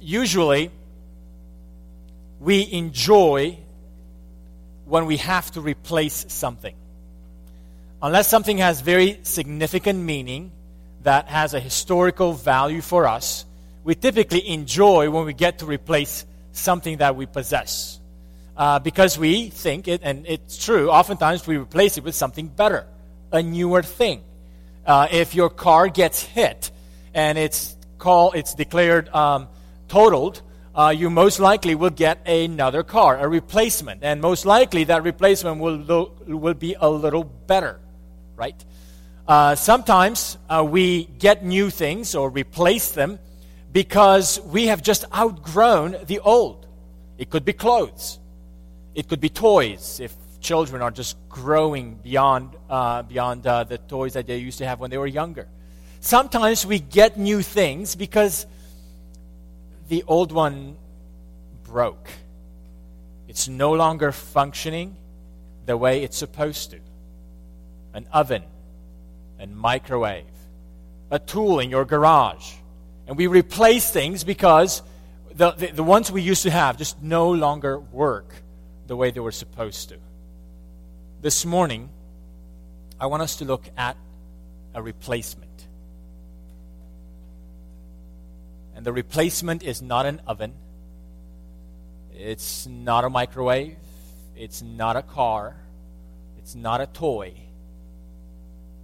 usually we enjoy when we have to replace something. Unless something has very significant meaning that has a historical value for us, we typically enjoy when we get to replace something that we possess. Uh, because we think it, and it's true, oftentimes we replace it with something better, a newer thing. Uh, if your car gets hit and it's called, it's declared um, totaled, uh, you most likely will get another car, a replacement, and most likely that replacement will will be a little better, right? Uh, sometimes uh, we get new things or replace them because we have just outgrown the old. It could be clothes, it could be toys. If children are just growing beyond uh, beyond uh, the toys that they used to have when they were younger. Sometimes we get new things because the old one broke. It's no longer functioning the way it's supposed to. An oven, a microwave, a tool in your garage. And we replace things because the, the, the, ones we used to have just no longer work the way they were supposed to. This morning, I want us to look at a replacement. The replacement is not an oven, it's not a microwave, it's not a car, it's not a toy,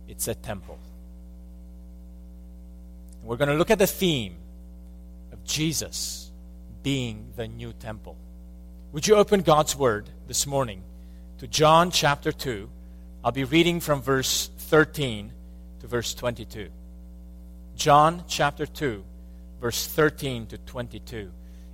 it's a temple. We're going to look at the theme of Jesus being the new temple. Would you open God's Word this morning to John chapter 2? I'll be reading from verse 13 to verse 22. John chapter 2 verse 13 to 22.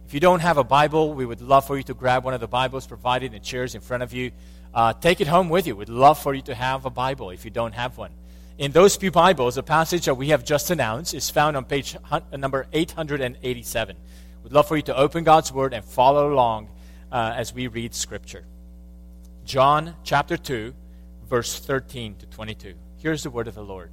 If you don't have a Bible, we would love for you to grab one of the Bibles provided in the chairs in front of you. Uh, take it home with you. We'd love for you to have a Bible if you don't have one. In those few Bibles, the passage that we have just announced is found on page number 887. We'd love for you to open God's Word and follow along uh, as we read Scripture. John chapter 2, verse 13 to 22. Here's the word of the Lord.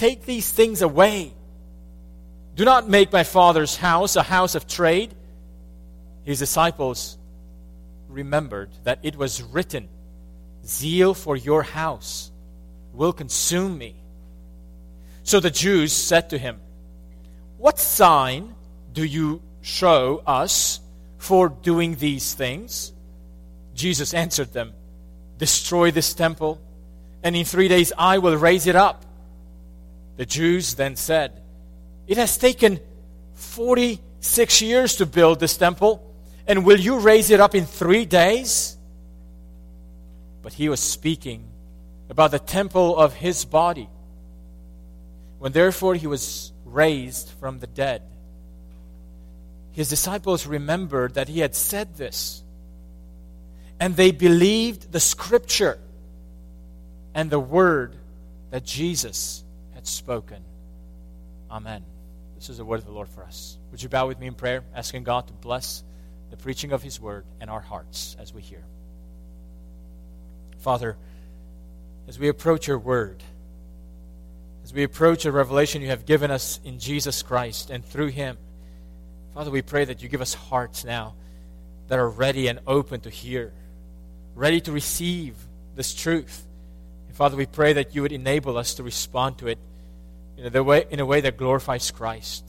Take these things away. Do not make my father's house a house of trade. His disciples remembered that it was written, Zeal for your house will consume me. So the Jews said to him, What sign do you show us for doing these things? Jesus answered them, Destroy this temple, and in three days I will raise it up. The Jews then said, It has taken 46 years to build this temple, and will you raise it up in three days? But he was speaking about the temple of his body. When therefore he was raised from the dead, his disciples remembered that he had said this, and they believed the scripture and the word that Jesus had spoken. Amen. This is the word of the Lord for us. Would you bow with me in prayer, asking God to bless the preaching of His word and our hearts as we hear? Father, as we approach your word, as we approach a revelation you have given us in Jesus Christ and through Him, Father, we pray that you give us hearts now that are ready and open to hear, ready to receive this truth. And Father, we pray that you would enable us to respond to it in a way, in a way that glorifies Christ.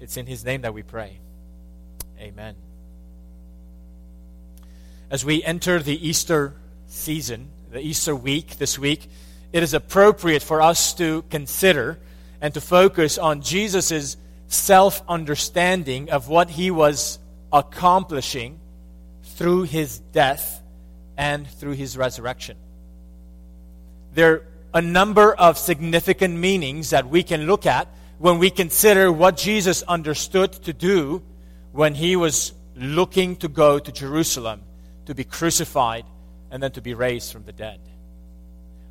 It's in His name that we pray. Amen. As we enter the Easter season, the Easter week this week, it is appropriate for us to consider and to focus on Jesus' self understanding of what he was accomplishing through his death and through his resurrection. There a number of significant meanings that we can look at when we consider what Jesus understood to do when he was looking to go to Jerusalem to be crucified and then to be raised from the dead.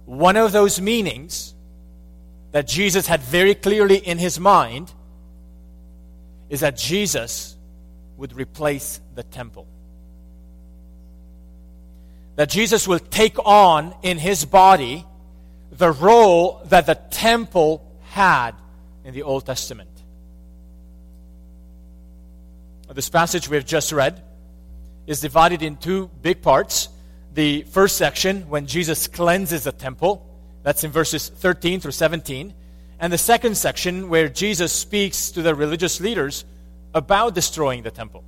One of those meanings that Jesus had very clearly in his mind is that Jesus would replace the temple. That Jesus will take on in his body the role that the temple had in the Old Testament. This passage we have just read is divided in two big parts. The first section, when Jesus cleanses the temple, that's in verses 13 through 17. And the second section, where Jesus speaks to the religious leaders about destroying the temple.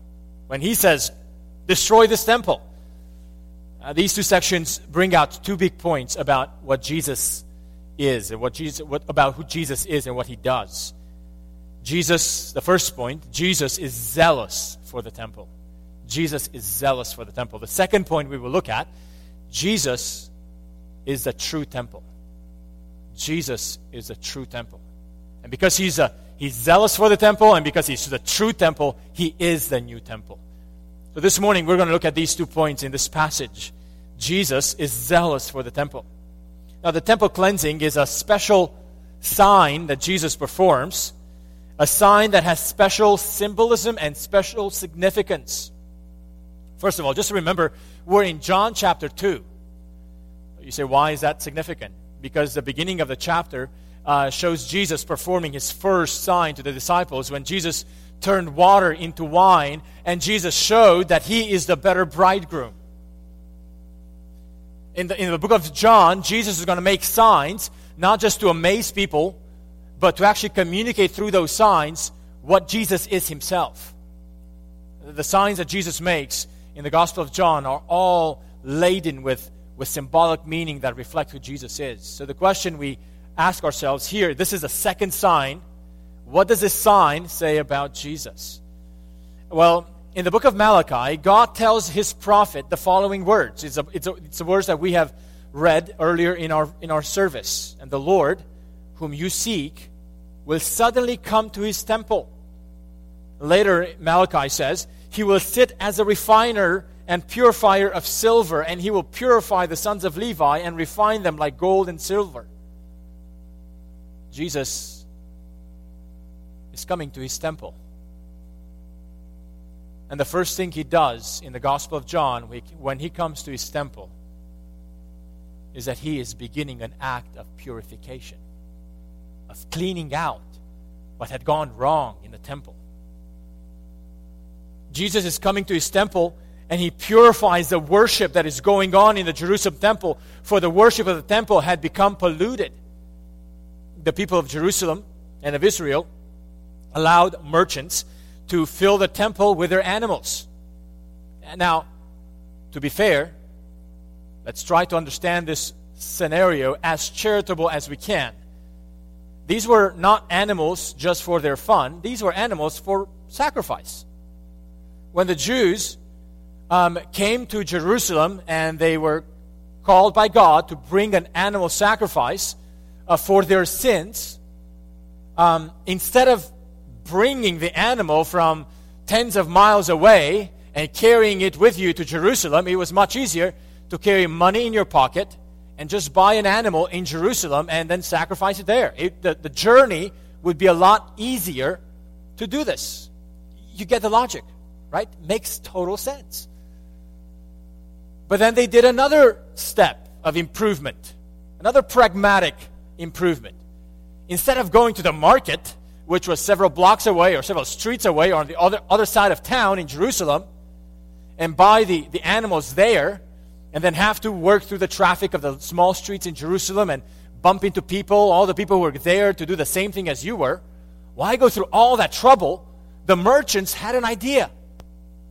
When he says, Destroy this temple. Uh, these two sections bring out two big points about what Jesus is and what Jesus, what, about who Jesus is and what he does. Jesus, the first point, Jesus is zealous for the temple. Jesus is zealous for the temple. The second point we will look at, Jesus is the true temple. Jesus is the true temple. And because he's, a, he's zealous for the temple and because he's the true temple, he is the new temple. So this morning we're going to look at these two points in this passage. Jesus is zealous for the temple. Now, the temple cleansing is a special sign that Jesus performs, a sign that has special symbolism and special significance. First of all, just remember, we're in John chapter 2. You say, why is that significant? Because the beginning of the chapter uh, shows Jesus performing his first sign to the disciples when Jesus turned water into wine, and Jesus showed that he is the better bridegroom. In the, in the book of John, Jesus is going to make signs, not just to amaze people, but to actually communicate through those signs what Jesus is himself. The signs that Jesus makes in the Gospel of John are all laden with, with symbolic meaning that reflect who Jesus is. So the question we ask ourselves here this is a second sign. What does this sign say about Jesus? Well, in the book of Malachi, God tells his prophet the following words. It's, a, it's, a, it's the words that we have read earlier in our, in our service. And the Lord, whom you seek, will suddenly come to his temple. Later, Malachi says, he will sit as a refiner and purifier of silver, and he will purify the sons of Levi and refine them like gold and silver. Jesus is coming to his temple. And the first thing he does in the Gospel of John when he comes to his temple is that he is beginning an act of purification, of cleaning out what had gone wrong in the temple. Jesus is coming to his temple and he purifies the worship that is going on in the Jerusalem temple, for the worship of the temple had become polluted. The people of Jerusalem and of Israel allowed merchants to fill the temple with their animals. Now, to be fair, let's try to understand this scenario as charitable as we can. These were not animals just for their fun, these were animals for sacrifice when the Jews um, came to Jerusalem and they were called by God to bring an animal sacrifice uh, for their sins, um, instead of bringing the animal from tens of miles away and carrying it with you to Jerusalem, it was much easier to carry money in your pocket and just buy an animal in Jerusalem and then sacrifice it there. It, the, the journey would be a lot easier to do this. You get the logic right? Makes total sense. But then they did another step of improvement, another pragmatic improvement. Instead of going to the market, which was several blocks away or several streets away or on the other, other side of town in Jerusalem, and buy the, the animals there, and then have to work through the traffic of the small streets in Jerusalem and bump into people, all the people who were there to do the same thing as you were, why go through all that trouble? The merchants had an idea.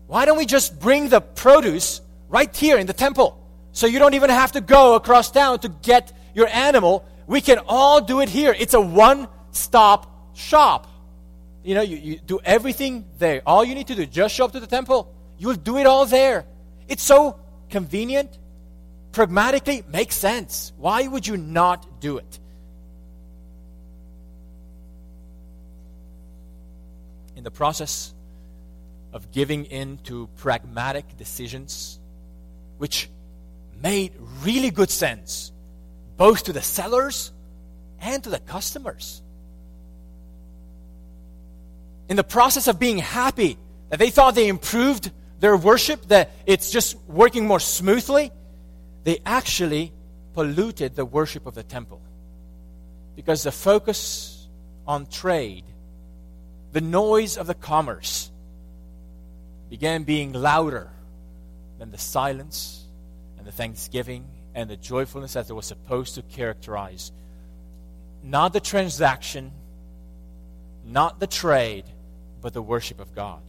Why don't we just bring the produce right here in the temple? So you don't even have to go across town to get your animal. We can all do it here. It's a one stop shop. You know, you, you do everything there. All you need to do, just show up to the temple. You'll do it all there. It's so convenient, pragmatically makes sense. Why would you not do it? In the process of giving in to pragmatic decisions, which made really good sense both to the sellers and to the customers. In the process of being happy that they thought they improved their worship, that it's just working more smoothly, they actually polluted the worship of the temple. Because the focus on trade, the noise of the commerce, began being louder than the silence and the thanksgiving and the joyfulness that it was supposed to characterize not the transaction, not the trade, but the worship of God.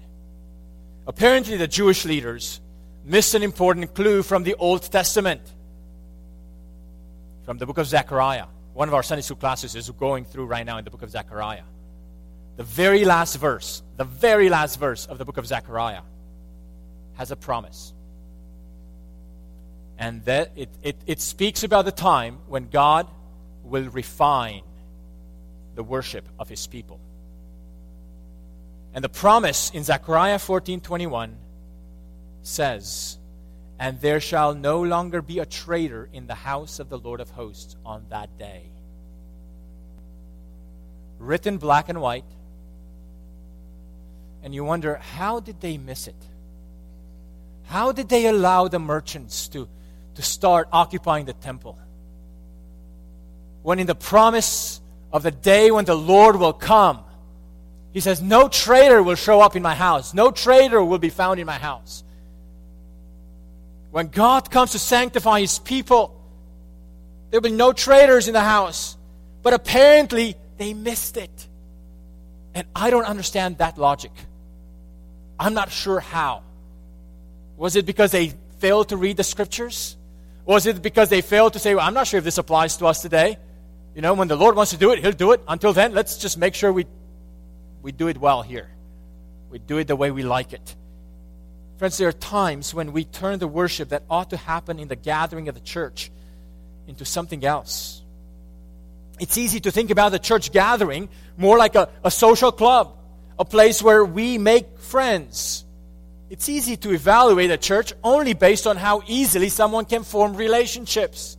Apparently, the Jewish leaders missed an important clue from the Old Testament, from the book of Zechariah. One of our Sunday school classes is going through right now in the book of Zechariah. The very last verse, the very last verse of the book of Zechariah has a promise. And that it, it, it speaks about the time when God will refine the worship of his people. And the promise in Zechariah 14:21 says, "And there shall no longer be a traitor in the house of the Lord of hosts on that day." Written black and white. And you wonder, how did they miss it? How did they allow the merchants to, to start occupying the temple? When in the promise of the day when the Lord will come, he says, No traitor will show up in my house. No traitor will be found in my house. When God comes to sanctify his people, there will be no traitors in the house. But apparently, they missed it. And I don't understand that logic. I'm not sure how. Was it because they failed to read the scriptures? Was it because they failed to say, well, I'm not sure if this applies to us today? You know, when the Lord wants to do it, He'll do it. Until then, let's just make sure we, we do it well here. We do it the way we like it. Friends, there are times when we turn the worship that ought to happen in the gathering of the church into something else. It's easy to think about the church gathering more like a, a social club, a place where we make friends. It's easy to evaluate a church only based on how easily someone can form relationships.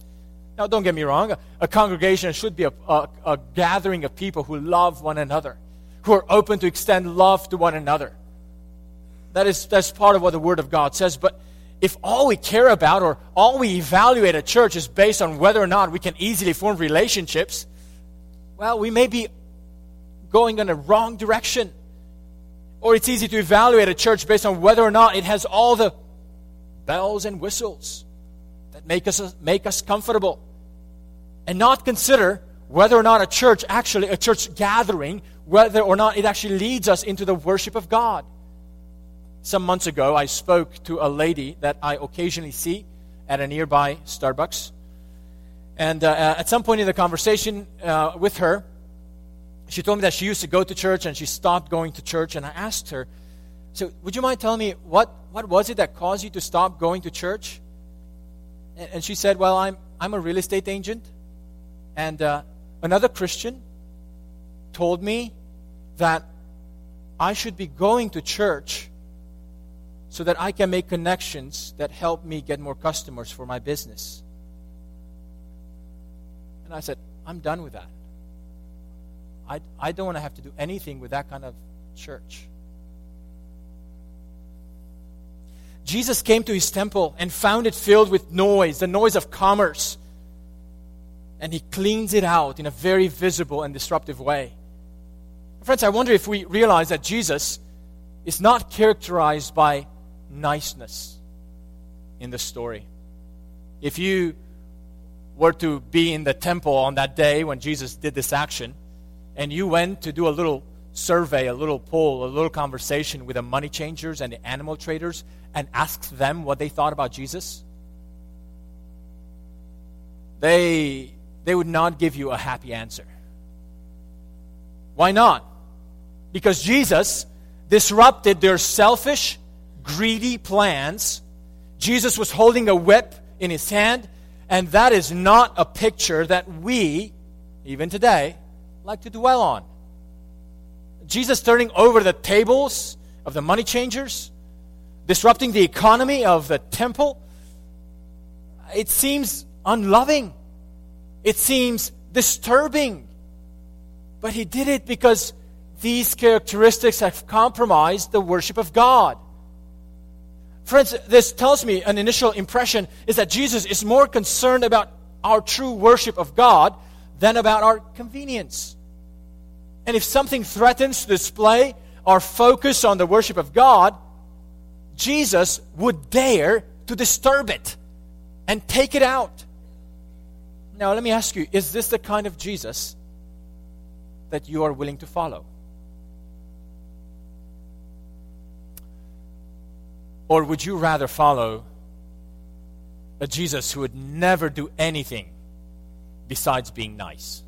Now, don't get me wrong, a, congregation should be a, a, a gathering of people who love one another, who are open to extend love to one another. That is that's part of what the Word of God says. But if all we care about or all we evaluate a church is based on whether or not we can easily form relationships, well, we may be going in the wrong direction. Or it's easy to evaluate a church based on whether or not it has all the bells and whistles that make us, make us comfortable and not consider whether or not a church, actually, a church gathering, whether or not it actually leads us into the worship of God. Some months ago, I spoke to a lady that I occasionally see at a nearby Starbucks. And uh, uh, at some point in the conversation uh, with her, she told me that she used to go to church and she stopped going to church. And I asked her, So, would you mind telling me what, what was it that caused you to stop going to church? And, and she said, Well, I'm, I'm a real estate agent. And uh, another Christian told me that I should be going to church so that I can make connections that help me get more customers for my business. And I said, I'm done with that. I, I don't want to have to do anything with that kind of church. Jesus came to his temple and found it filled with noise, the noise of commerce and he cleans it out in a very visible and disruptive way. Friends, I wonder if we realize that Jesus is not characterized by niceness in the story. If you were to be in the temple on that day when Jesus did this action, and you went to do a little survey, a little poll, a little conversation with the money changers and the animal traders and asked them what they thought about Jesus, they they would not give you a happy answer. Why not? Because Jesus disrupted their selfish, greedy plans. Jesus was holding a whip in his hand, and that is not a picture that we, even today, like to dwell on. Jesus turning over the tables of the money changers, disrupting the economy of the temple, it seems unloving. It seems disturbing. But he did it because these characteristics have compromised the worship of God. Friends, this tells me an initial impression is that Jesus is more concerned about our true worship of God than about our convenience. And if something threatens to display our focus on the worship of God, Jesus would dare to disturb it and take it out. Now, let me ask you is this the kind of Jesus that you are willing to follow? Or would you rather follow a Jesus who would never do anything besides being nice?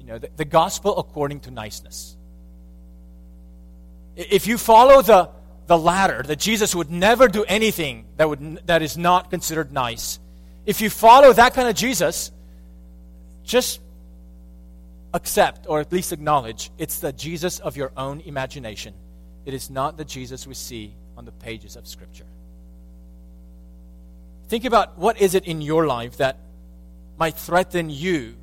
You know, the, the gospel according to niceness. If you follow the, the latter, that Jesus would never do anything that, would, that is not considered nice, if you follow that kind of Jesus, just accept or at least acknowledge it's the Jesus of your own imagination it is not the Jesus we see on the pages of Scripture. Think about what is it in your life that might threaten you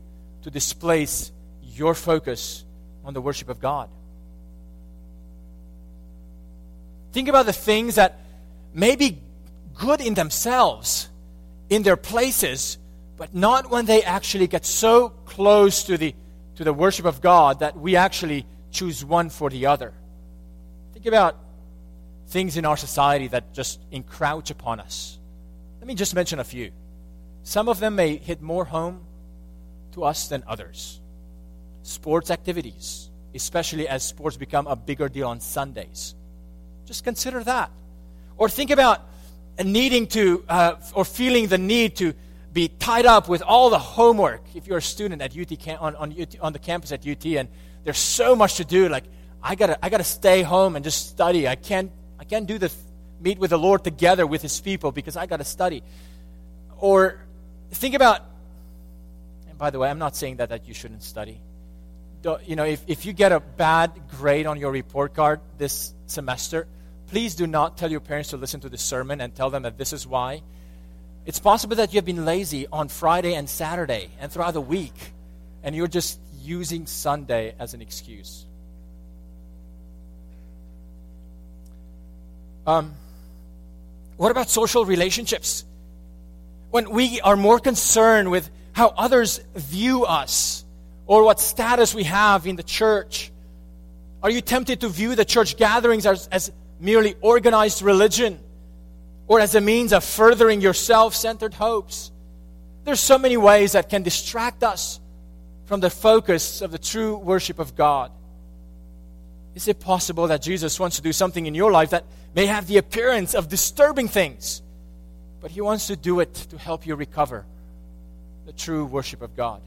to displace your focus on the worship of God. Think about the things that may be good in themselves, in their places, but not when they actually get so close to the, to the worship of God that we actually choose one for the other. Think about things in our society that just encroach upon us. Let me just mention a few. Some of them may hit more home to us than others. Sports activities, especially as sports become a bigger deal on Sundays. Just consider that. Or think about needing to, uh, or feeling the need to be tied up with all the homework if you're a student at UT, on, on, UT, on the campus at UT and there's so much to do, like I gotta, I gotta stay home and just study. I can't, I can't do the meet with the Lord together with His people because I gotta study. Or think about, and by the way, I'm not saying that, that you shouldn't study. you know, if, if you get a bad grade on your report card this semester, please do not tell your parents to listen to the sermon and tell them that this is why. It's possible that you have been lazy on Friday and Saturday and throughout the week, and you're just using Sunday as an excuse. Um, what about social relationships? When we are more concerned with how others view us or what status we have in the church, are you tempted to view the church gatherings as, as merely organized religion or as a means of furthering your self centered hopes? There's so many ways that can distract us from the focus of the true worship of God. Is it possible that Jesus wants to do something in your life that may have the appearance of disturbing things, but He wants to do it to help you recover the true worship of God?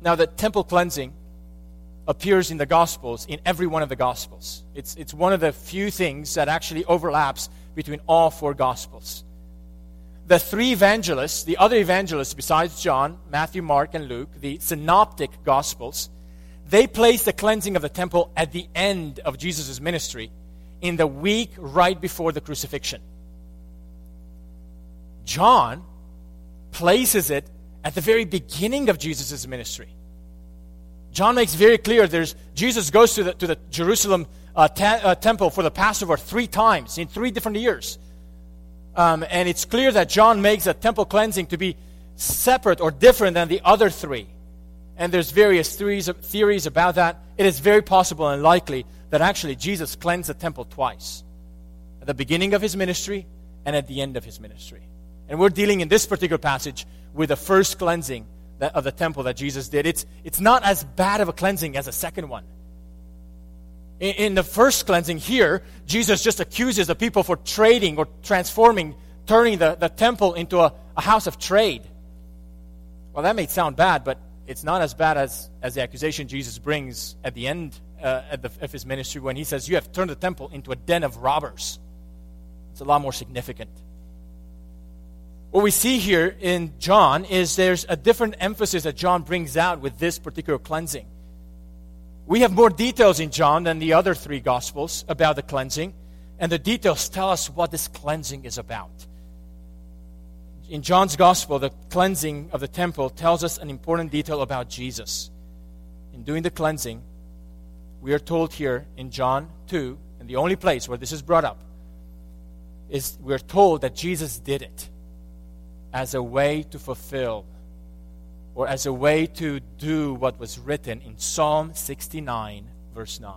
Now, the temple cleansing appears in the Gospels, in every one of the Gospels. It's, it's one of the few things that actually overlaps between all four Gospels. The three evangelists, the other evangelists besides John, Matthew, Mark, and Luke, the synoptic Gospels, they place the cleansing of the temple at the end of Jesus' ministry in the week right before the crucifixion. John places it at the very beginning of Jesus' ministry. John makes very clear there's Jesus goes to the, to the Jerusalem uh, ta- uh, temple for the Passover three times in three different years. Um, and it's clear that John makes a temple cleansing to be separate or different than the other three and there's various theories, theories about that. It is very possible and likely that actually Jesus cleansed the temple twice at the beginning of his ministry and at the end of his ministry. And we're dealing in this particular passage with the first cleansing that, of the temple that Jesus did. It's, it's not as bad of a cleansing as the second one. In, in the first cleansing here, Jesus just accuses the people for trading or transforming, turning the, the temple into a, a house of trade. Well, that may sound bad, but it's not as bad as, as the accusation Jesus brings at the end uh, at the, of his ministry when he says, You have turned the temple into a den of robbers. It's a lot more significant. What we see here in John is there's a different emphasis that John brings out with this particular cleansing. We have more details in John than the other three Gospels about the cleansing, and the details tell us what this cleansing is about. In John's Gospel, the cleansing of the temple tells us an important detail about Jesus. In doing the cleansing, we are told here in John 2, and the only place where this is brought up, is we're told that Jesus did it as a way to fulfill or as a way to do what was written in Psalm 69, verse 9.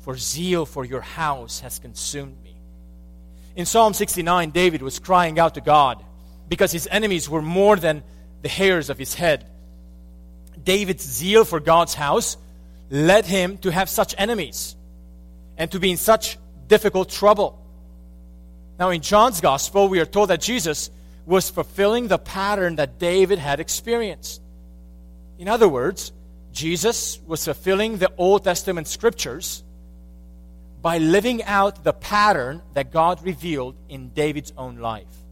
For zeal for your house has consumed me. In Psalm 69, David was crying out to God because his enemies were more than the hairs of his head. David's zeal for God's house led him to have such enemies and to be in such difficult trouble. Now, in John's gospel, we are told that Jesus was fulfilling the pattern that David had experienced. In other words, Jesus was fulfilling the Old Testament scriptures by living out the pattern that God revealed in David's own life.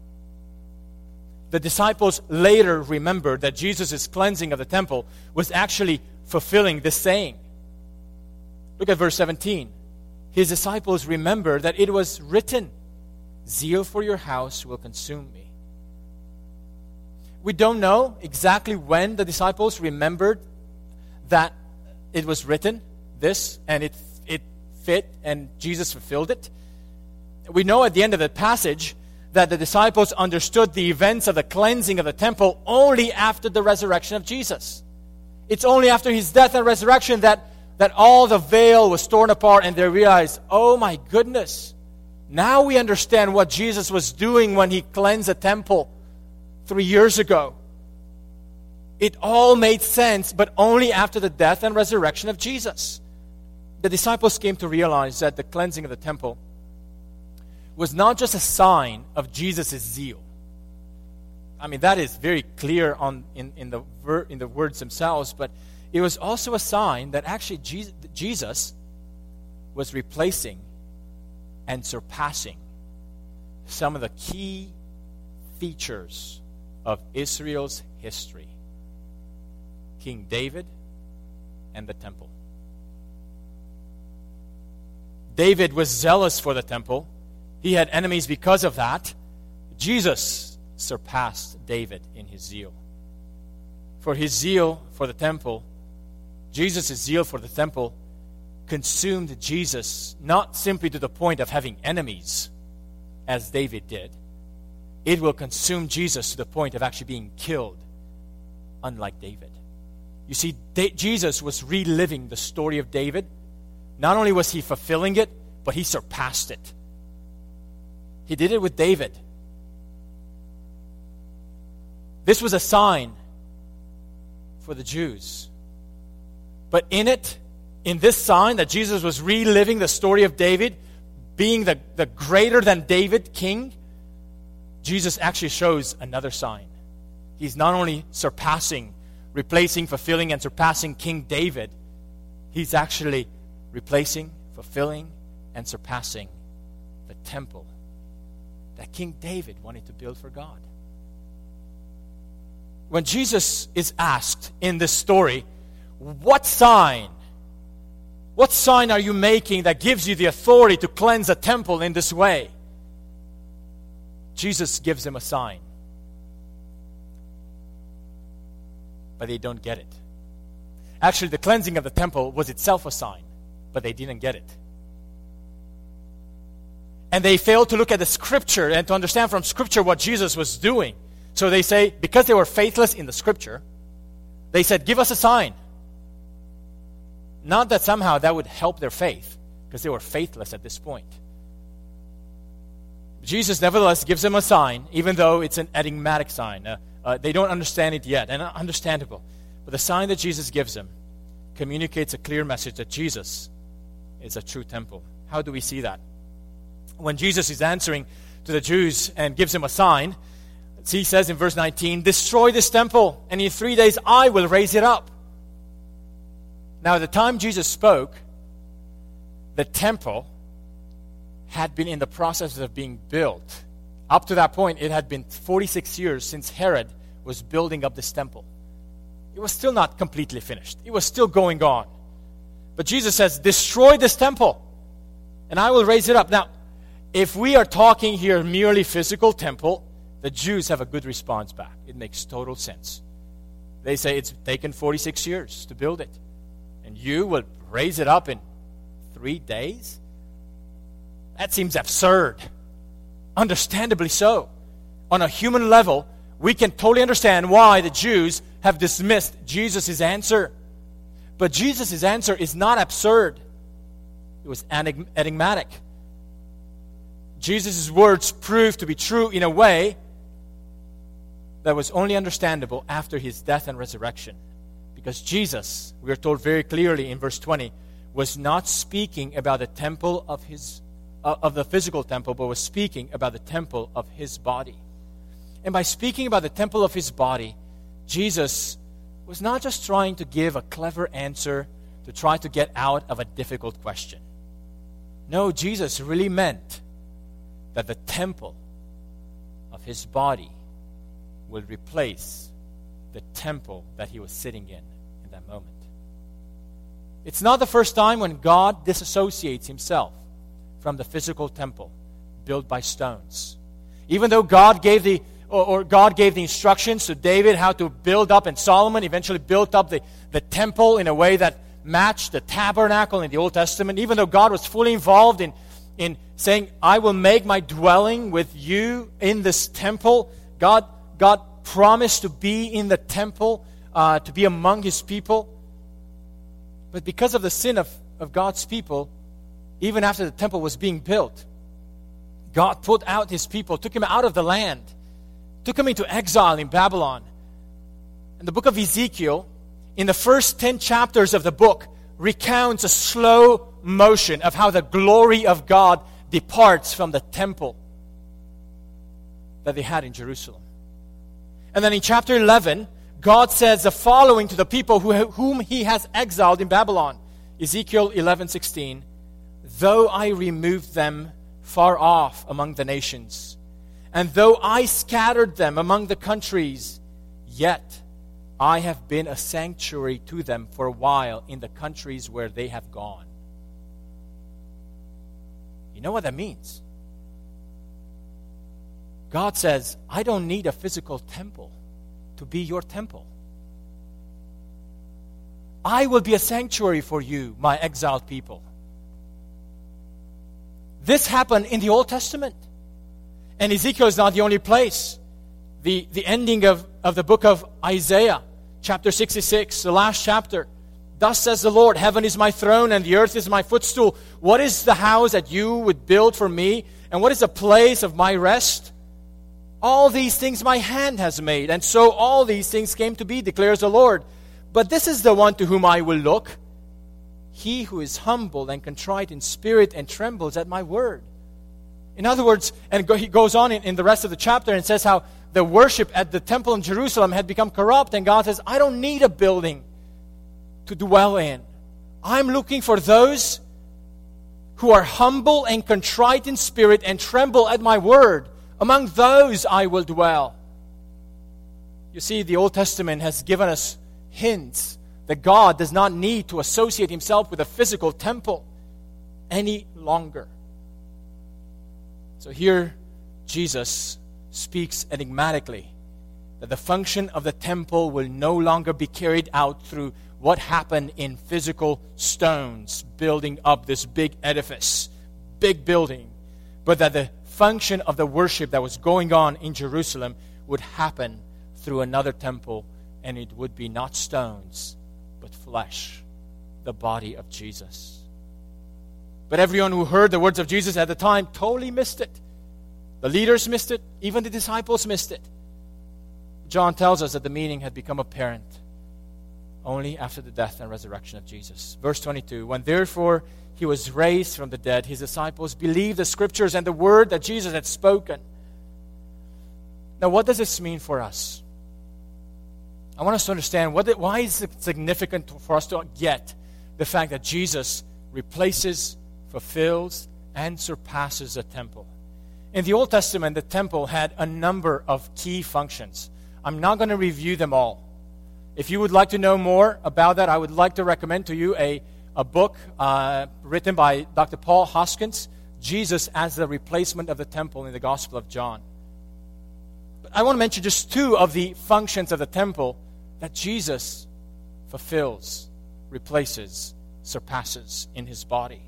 The disciples later remembered that Jesus' cleansing of the temple was actually fulfilling this saying. Look at verse 17. His disciples remember that it was written, Zeal for your house will consume me. We don't know exactly when the disciples remembered that it was written, this, and it, it fit, and Jesus fulfilled it. We know at the end of the passage that the disciples understood the events of the cleansing of the temple only after the resurrection of Jesus. It's only after his death and resurrection that, that all the veil was torn apart and they realized, oh my goodness, now we understand what Jesus was doing when he cleansed the temple three years ago. It all made sense, but only after the death and resurrection of Jesus. The disciples came to realize that the cleansing of the temple was not just a sign of Jesus' zeal. I mean, that is very clear on, in, in, the ver, in the words themselves, but it was also a sign that actually Jesus, Jesus was replacing and surpassing some of the key features of Israel's history King David and the temple. David was zealous for the temple. He had enemies because of that. Jesus surpassed David in his zeal. For his zeal for the temple, Jesus' zeal for the temple consumed Jesus not simply to the point of having enemies, as David did, it will consume Jesus to the point of actually being killed, unlike David. You see, da- Jesus was reliving the story of David. Not only was he fulfilling it, but he surpassed it. He did it with David. This was a sign for the Jews. But in it, in this sign that Jesus was reliving the story of David, being the, the greater than David king, Jesus actually shows another sign. He's not only surpassing, replacing, fulfilling, and surpassing King David, he's actually replacing, fulfilling, and surpassing the temple that King David wanted to build for God. When Jesus is asked in this story, what sign, what sign are you making that gives you the authority to cleanse a temple in this way? Jesus gives them a sign. But they don't get it. Actually, the cleansing of the temple was itself a sign, but they didn't get it. And they failed to look at the scripture and to understand from scripture what Jesus was doing. So they say, because they were faithless in the scripture, they said, Give us a sign. Not that somehow that would help their faith, because they were faithless at this point. Jesus nevertheless gives them a sign, even though it's an enigmatic sign. Uh, uh, they don't understand it yet, and understandable. But the sign that Jesus gives them communicates a clear message that Jesus is a true temple. How do we see that? When Jesus is answering to the Jews and gives them a sign, he says in verse 19, Destroy this temple, and in three days I will raise it up. Now, at the time Jesus spoke, the temple had been in the process of being built. Up to that point, it had been 46 years since Herod was building up this temple. It was still not completely finished, it was still going on. But Jesus says, Destroy this temple, and I will raise it up. Now, if we are talking here merely physical temple, the Jews have a good response back. It makes total sense. They say it's taken 46 years to build it, and you will raise it up in three days? That seems absurd. Understandably so. On a human level, we can totally understand why the Jews have dismissed Jesus' answer. But Jesus' answer is not absurd, it was enigmatic. Jesus' words proved to be true in a way that was only understandable after his death and resurrection. Because Jesus, we are told very clearly in verse 20, was not speaking about the temple of his uh, of the physical temple, but was speaking about the temple of his body. And by speaking about the temple of his body, Jesus was not just trying to give a clever answer to try to get out of a difficult question. No, Jesus really meant that the temple of his body will replace the temple that he was sitting in in that moment. It's not the first time when God disassociates himself from the physical temple built by stones. Even though God gave the or, or, God gave the instructions to David how to build up, and Solomon eventually built up the, the temple in a way that matched the tabernacle in the Old Testament, even though God was fully involved in, in saying, I will make my dwelling with you in this temple, God, God promised to be in the temple, uh, to be among his people. But because of the sin of, of God's people, even after the temple was being built, God put out his people, took him out of the land took him into exile in Babylon. And the book of Ezekiel, in the first 10 chapters of the book, recounts a slow motion of how the glory of God departs from the temple that they had in Jerusalem. And then in chapter 11, God says the following to the people who, whom he has exiled in Babylon. Ezekiel 11:16 Though I removed them far off among the nations, and though I scattered them among the countries, yet I have been a sanctuary to them for a while in the countries where they have gone. You know what that means? God says, I don't need a physical temple to be your temple. I will be a sanctuary for you, my exiled people. This happened in the Old Testament. And Ezekiel is not the only place. The, the ending of, of the book of Isaiah, chapter 66, the last chapter. Thus says the Lord, Heaven is my throne and the earth is my footstool. What is the house that you would build for me? And what is the place of my rest? All these things my hand has made, and so all these things came to be, declares the Lord. But this is the one to whom I will look, he who is humble and contrite in spirit and trembles at my word. In other words, and he goes on in, in the rest of the chapter and says how the worship at the temple in Jerusalem had become corrupt, and God says, I don't need a building to dwell in. I'm looking for those who are humble and contrite in spirit and tremble at my word. Among those I will dwell. You see, the Old Testament has given us hints that God does not need to associate himself with a physical temple any longer. So here, Jesus speaks enigmatically that the function of the temple will no longer be carried out through what happened in physical stones building up this big edifice, big building, but that the function of the worship that was going on in Jerusalem would happen through another temple, and it would be not stones, but flesh, the body of Jesus. But everyone who heard the words of Jesus at the time totally missed it. The leaders missed it, even the disciples missed it. John tells us that the meaning had become apparent only after the death and resurrection of Jesus. Verse 22 When therefore he was raised from the dead, his disciples believed the scriptures and the word that Jesus had spoken. Now, what does this mean for us? I want us to understand what, why is it significant for us to get the fact that Jesus replaces fulfills, and surpasses the temple. In the Old Testament, the temple had a number of key functions. I'm not going to review them all. If you would like to know more about that, I would like to recommend to you a, a book uh, written by Dr. Paul Hoskins, Jesus as the replacement of the temple in the Gospel of John. But I want to mention just two of the functions of the temple that Jesus fulfills, replaces, surpasses in his body.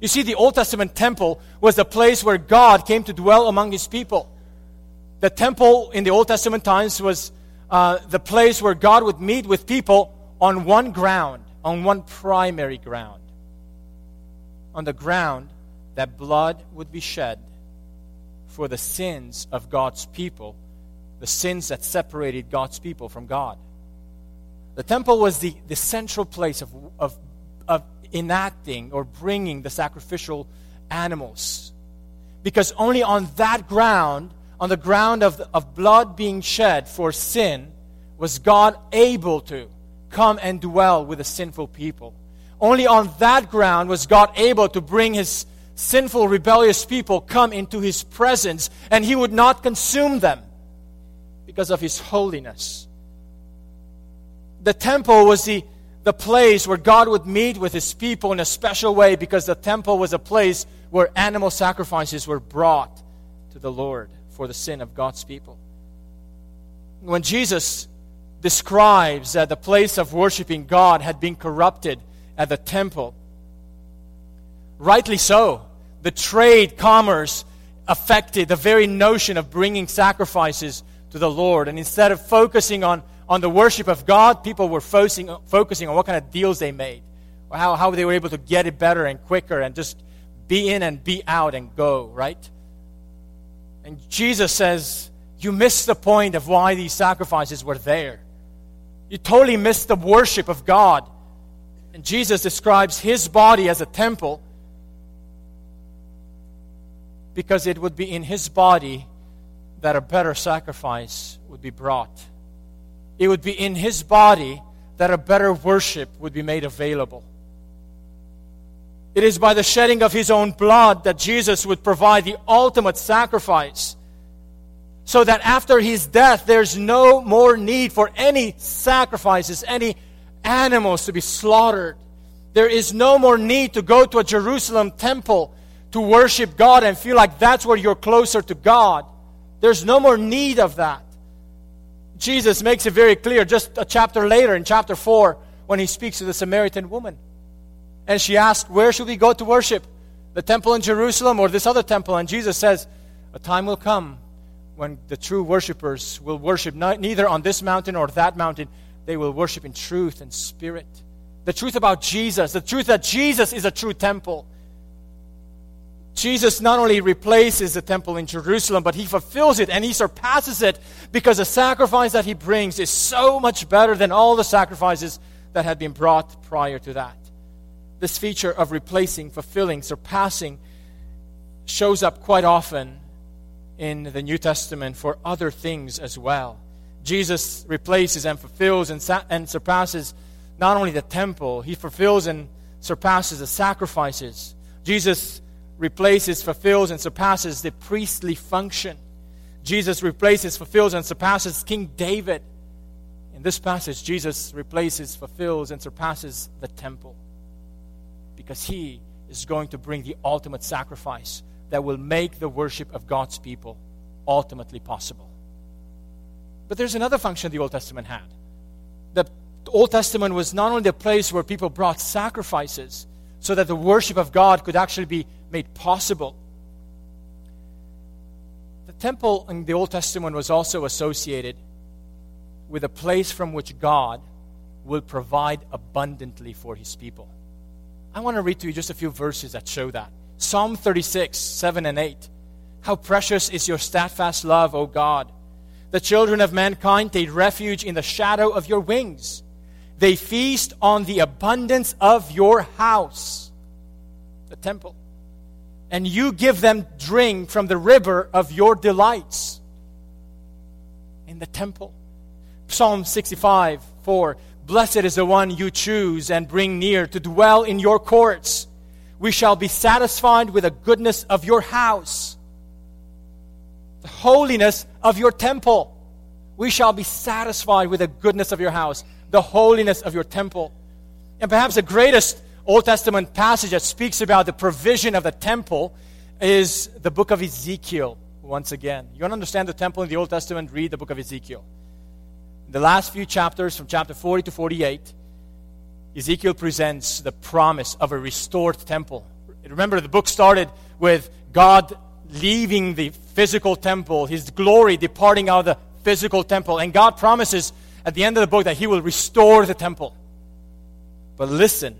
You see, the Old Testament temple was the place where God came to dwell among his people. The temple in the Old Testament times was uh, the place where God would meet with people on one ground, on one primary ground. On the ground that blood would be shed for the sins of God's people, the sins that separated God's people from God. The temple was the, the central place of, of, of enacting or bringing the sacrificial animals. Because only on that ground, on the ground of, of blood being shed for sin, was God able to come and dwell with a sinful people. Only on that ground was God able to bring his sinful, rebellious people come into his presence, and he would not consume them because of his holiness. The temple was the the place where God would meet with his people in a special way because the temple was a place where animal sacrifices were brought to the Lord for the sin of God's people. When Jesus describes that the place of worshiping God had been corrupted at the temple, rightly so, the trade, commerce affected the very notion of bringing sacrifices to the Lord. And instead of focusing on on the worship of God, people were focusing, focusing on what kind of deals they made, or how, how they were able to get it better and quicker and just be in and be out and go, right? And Jesus says, You missed the point of why these sacrifices were there. You totally missed the worship of God. And Jesus describes his body as a temple because it would be in his body that a better sacrifice would be brought it would be in his body that a better worship would be made available. It is by the shedding of his own blood that Jesus would provide the ultimate sacrifice. So that after his death, there's no more need for any sacrifices, any animals to be slaughtered. There is no more need to go to a Jerusalem temple to worship God and feel like that's where you're closer to God. There's no more need of that. Jesus makes it very clear just a chapter later, in chapter 4, when he speaks to the Samaritan woman. And she asked, Where should we go to worship? The temple in Jerusalem or this other temple? And Jesus says, A time will come when the true worshippers will worship neither on this mountain or that mountain. They will worship in truth and spirit. The truth about Jesus, the truth that Jesus is a true temple. Jesus not only replaces the temple in Jerusalem, but he fulfills it and he surpasses it because the sacrifice that he brings is so much better than all the sacrifices that had been brought prior to that. This feature of replacing, fulfilling, surpassing shows up quite often in the New Testament for other things as well. Jesus replaces and fulfills and, sa- and surpasses not only the temple, he fulfills and surpasses the sacrifices. Jesus replaces, fulfills, and surpasses the priestly function. Jesus replaces, fulfills, and surpasses King David. In this passage, Jesus replaces, fulfills, and surpasses the temple because he is going to bring the ultimate sacrifice that will make the worship of God's people ultimately possible. But there's another function the Old Testament had. The Old Testament was not only a place where people brought sacrifices so that the worship of God could actually be made possible. The temple in the Old Testament was also associated with a place from which God will provide abundantly for his people. I want to read to you just a few verses that show that. Psalm 36, 7 and 8. How precious is your steadfast love, O God! The children of mankind take refuge in the shadow of your wings. They feast on the abundance of your house, the temple and you give them drink from the river of your delights in the temple. Psalm 65 4 Blessed is the one you choose and bring near to dwell in your courts. We shall be satisfied with the goodness of your house, the holiness of your temple. We shall be satisfied with the goodness of your house, the holiness of your temple. And perhaps the greatest Old Testament passage that speaks about the provision of the temple is the book of Ezekiel, once again. You want to understand the temple in the Old Testament? Read the book of Ezekiel. The last few chapters, from chapter 40 to 48, Ezekiel presents the promise of a restored temple. Remember, the book started with God leaving the physical temple, his glory departing out of the physical temple. And God promises at the end of the book that he will restore the temple. But listen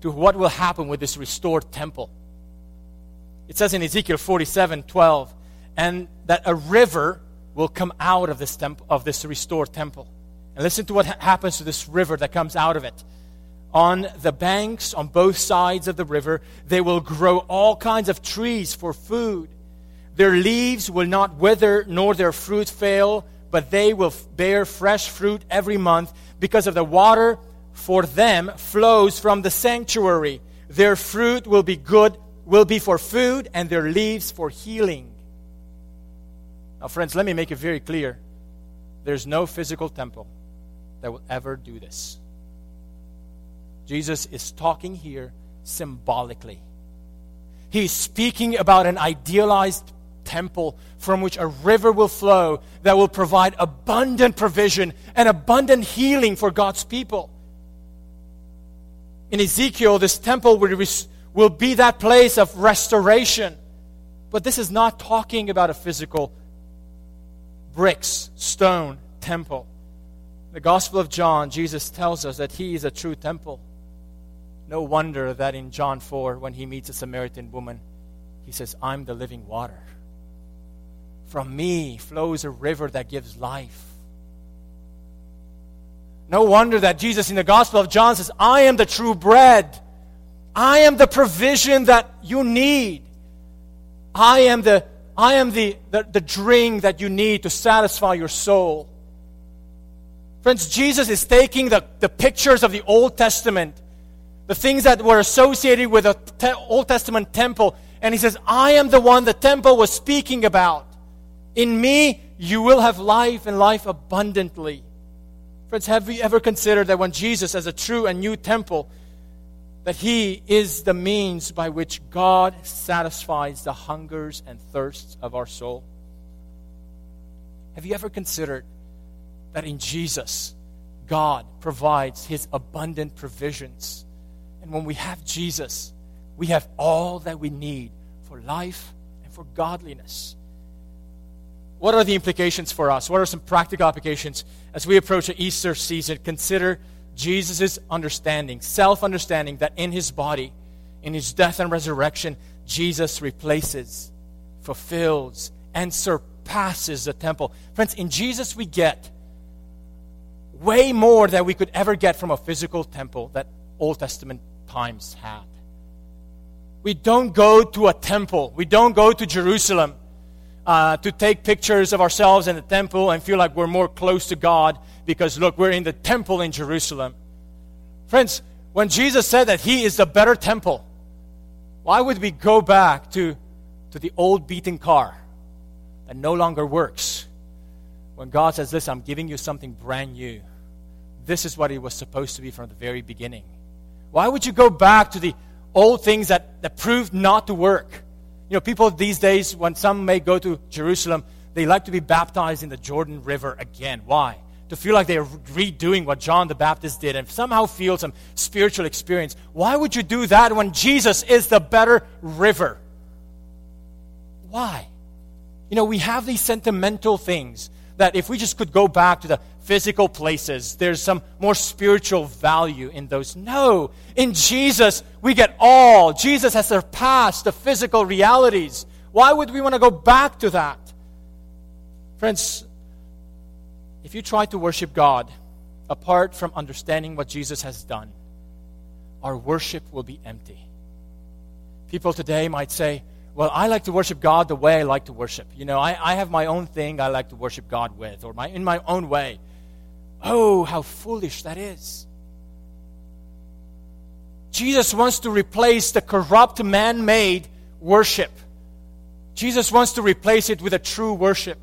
to what will happen with this restored temple. It says in Ezekiel 47 12, and that a river will come out of this, temple, of this restored temple. And listen to what ha- happens to this river that comes out of it. On the banks, on both sides of the river, they will grow all kinds of trees for food. Their leaves will not wither, nor their fruit fail, but they will bear fresh fruit every month because of the water for them flows from the sanctuary. Their fruit will be good, will be for food, and their leaves for healing. Now, friends, let me make it very clear there's no physical temple that will ever do this. Jesus is talking here symbolically. He's speaking about an idealized temple from which a river will flow that will provide abundant provision and abundant healing for God's people. In Ezekiel, this temple will, res- will be that place of restoration. But this is not talking about a physical bricks, stone temple. The Gospel of John, Jesus tells us that he is a true temple. No wonder that in John 4, when he meets a Samaritan woman, he says, I'm the living water. From me flows a river that gives life. No wonder that Jesus in the Gospel of John says, I am the true bread. I am the provision that you need. I am the, I am the, the, the drink that you need to satisfy your soul. Friends, Jesus is taking the, the pictures of the Old Testament, the things that were associated with the te- Old Testament temple, and he says, I am the one the temple was speaking about. In me, you will have life and life abundantly. Friends, have we ever considered that when Jesus, as a true and new temple, that he is the means by which God satisfies the hungers and thirsts of our soul? Have you ever considered that in Jesus, God provides his abundant provisions? And when we have Jesus, we have all that we need for life and for godliness. What are the implications for us? What are some practical applications as we approach the Easter season? Consider Jesus' understanding, self understanding that in his body, in his death and resurrection, Jesus replaces, fulfills, and surpasses the temple. Friends, in Jesus we get way more than we could ever get from a physical temple that Old Testament times had. We don't go to a temple, we don't go to Jerusalem uh, to take pictures of ourselves in the temple and feel like we're more close to God because, look, we're in the temple in Jerusalem. Friends, when Jesus said that He is the better temple, why would we go back to, to the old beaten car that no longer works? When God says, Listen, I'm giving you something brand new. This is what it was supposed to be from the very beginning. Why would you go back to the old things that, that proved not to work? You know, people these days, when some may go to Jerusalem, they like to be baptized in the Jordan River again. Why? To feel like they're redoing what John the Baptist did and somehow feel some spiritual experience. Why would you do that when Jesus is the better river? Why? You know, we have these sentimental things that if we just could go back to the physical places, there's some more spiritual value in those. No, in Jesus, we get all. Jesus has surpassed the physical realities. Why would we want to go back to that? Friends, if you try to worship God apart from understanding what Jesus has done, our worship will be empty. People today might say, well, I like to worship God the way I like to worship. You know, I, I have my own thing I like to worship God with, or my, in my own way. Oh, how foolish that is. Jesus wants to replace the corrupt man made worship. Jesus wants to replace it with a true worship.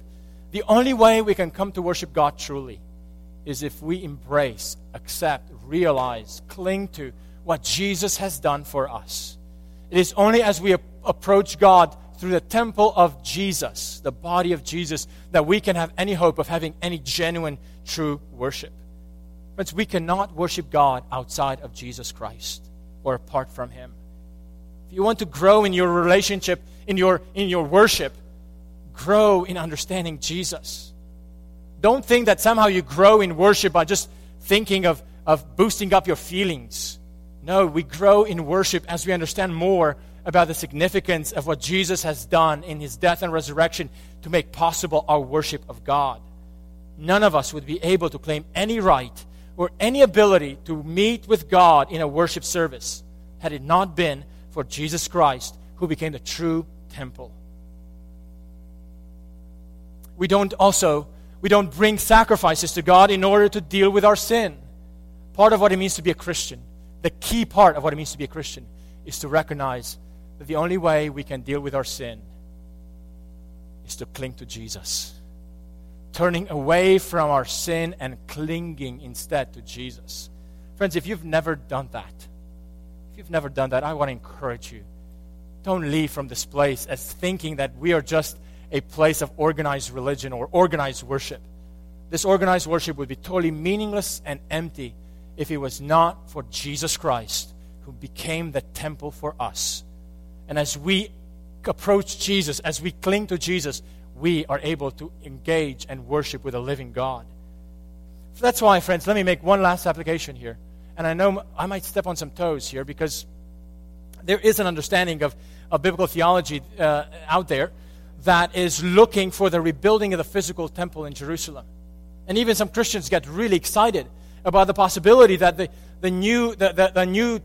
The only way we can come to worship God truly is if we embrace, accept, realize, cling to what Jesus has done for us. It is only as we approach God through the temple of Jesus, the body of Jesus, that we can have any hope of having any genuine, true worship. Friends, we cannot worship God outside of Jesus Christ or apart from Him. If you want to grow in your relationship, in your, in your worship, grow in understanding Jesus. Don't think that somehow you grow in worship by just thinking of, of boosting up your feelings. No, we grow in worship as we understand more about the significance of what Jesus has done in his death and resurrection to make possible our worship of God. None of us would be able to claim any right or any ability to meet with God in a worship service had it not been for Jesus Christ, who became the true temple. We don't also we don't bring sacrifices to God in order to deal with our sin. Part of what it means to be a Christian, the key part of what it means to be a Christian, is to recognize that the only way we can deal with our sin is to cling to Jesus. Turning away from our sin and clinging instead to Jesus. Friends, if you've never done that, if you've never done that, I want to encourage you. Don't leave from this place as thinking that we are just a place of organized religion or organized worship. This organized worship would be totally meaningless and empty if it was not for Jesus Christ, who became the temple for us. And as we approach Jesus, as we cling to Jesus, we are able to engage and worship with a living God. So that's why, friends, let me make one last application here. And I know I might step on some toes here because there is an understanding of, of biblical theology uh, out there that is looking for the rebuilding of the physical temple in Jerusalem. And even some Christians get really excited about the possibility that the, the, new, the, the, the new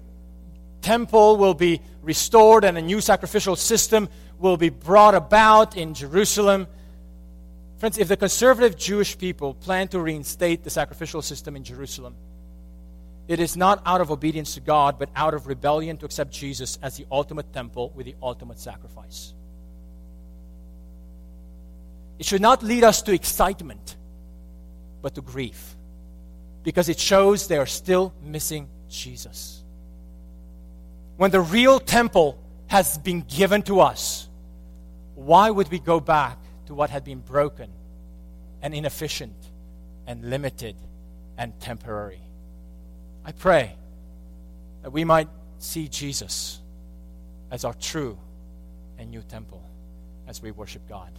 temple will be restored and a new sacrificial system will be brought about in Jerusalem. Friends, if the conservative Jewish people plan to reinstate the sacrificial system in Jerusalem, it is not out of obedience to God, but out of rebellion to accept Jesus as the ultimate temple with the ultimate sacrifice. It should not lead us to excitement, but to grief, because it shows they are still missing Jesus. When the real temple has been given to us, why would we go back to what had been broken and inefficient and limited and temporary? I pray that we might see Jesus as our true and new temple as we worship God.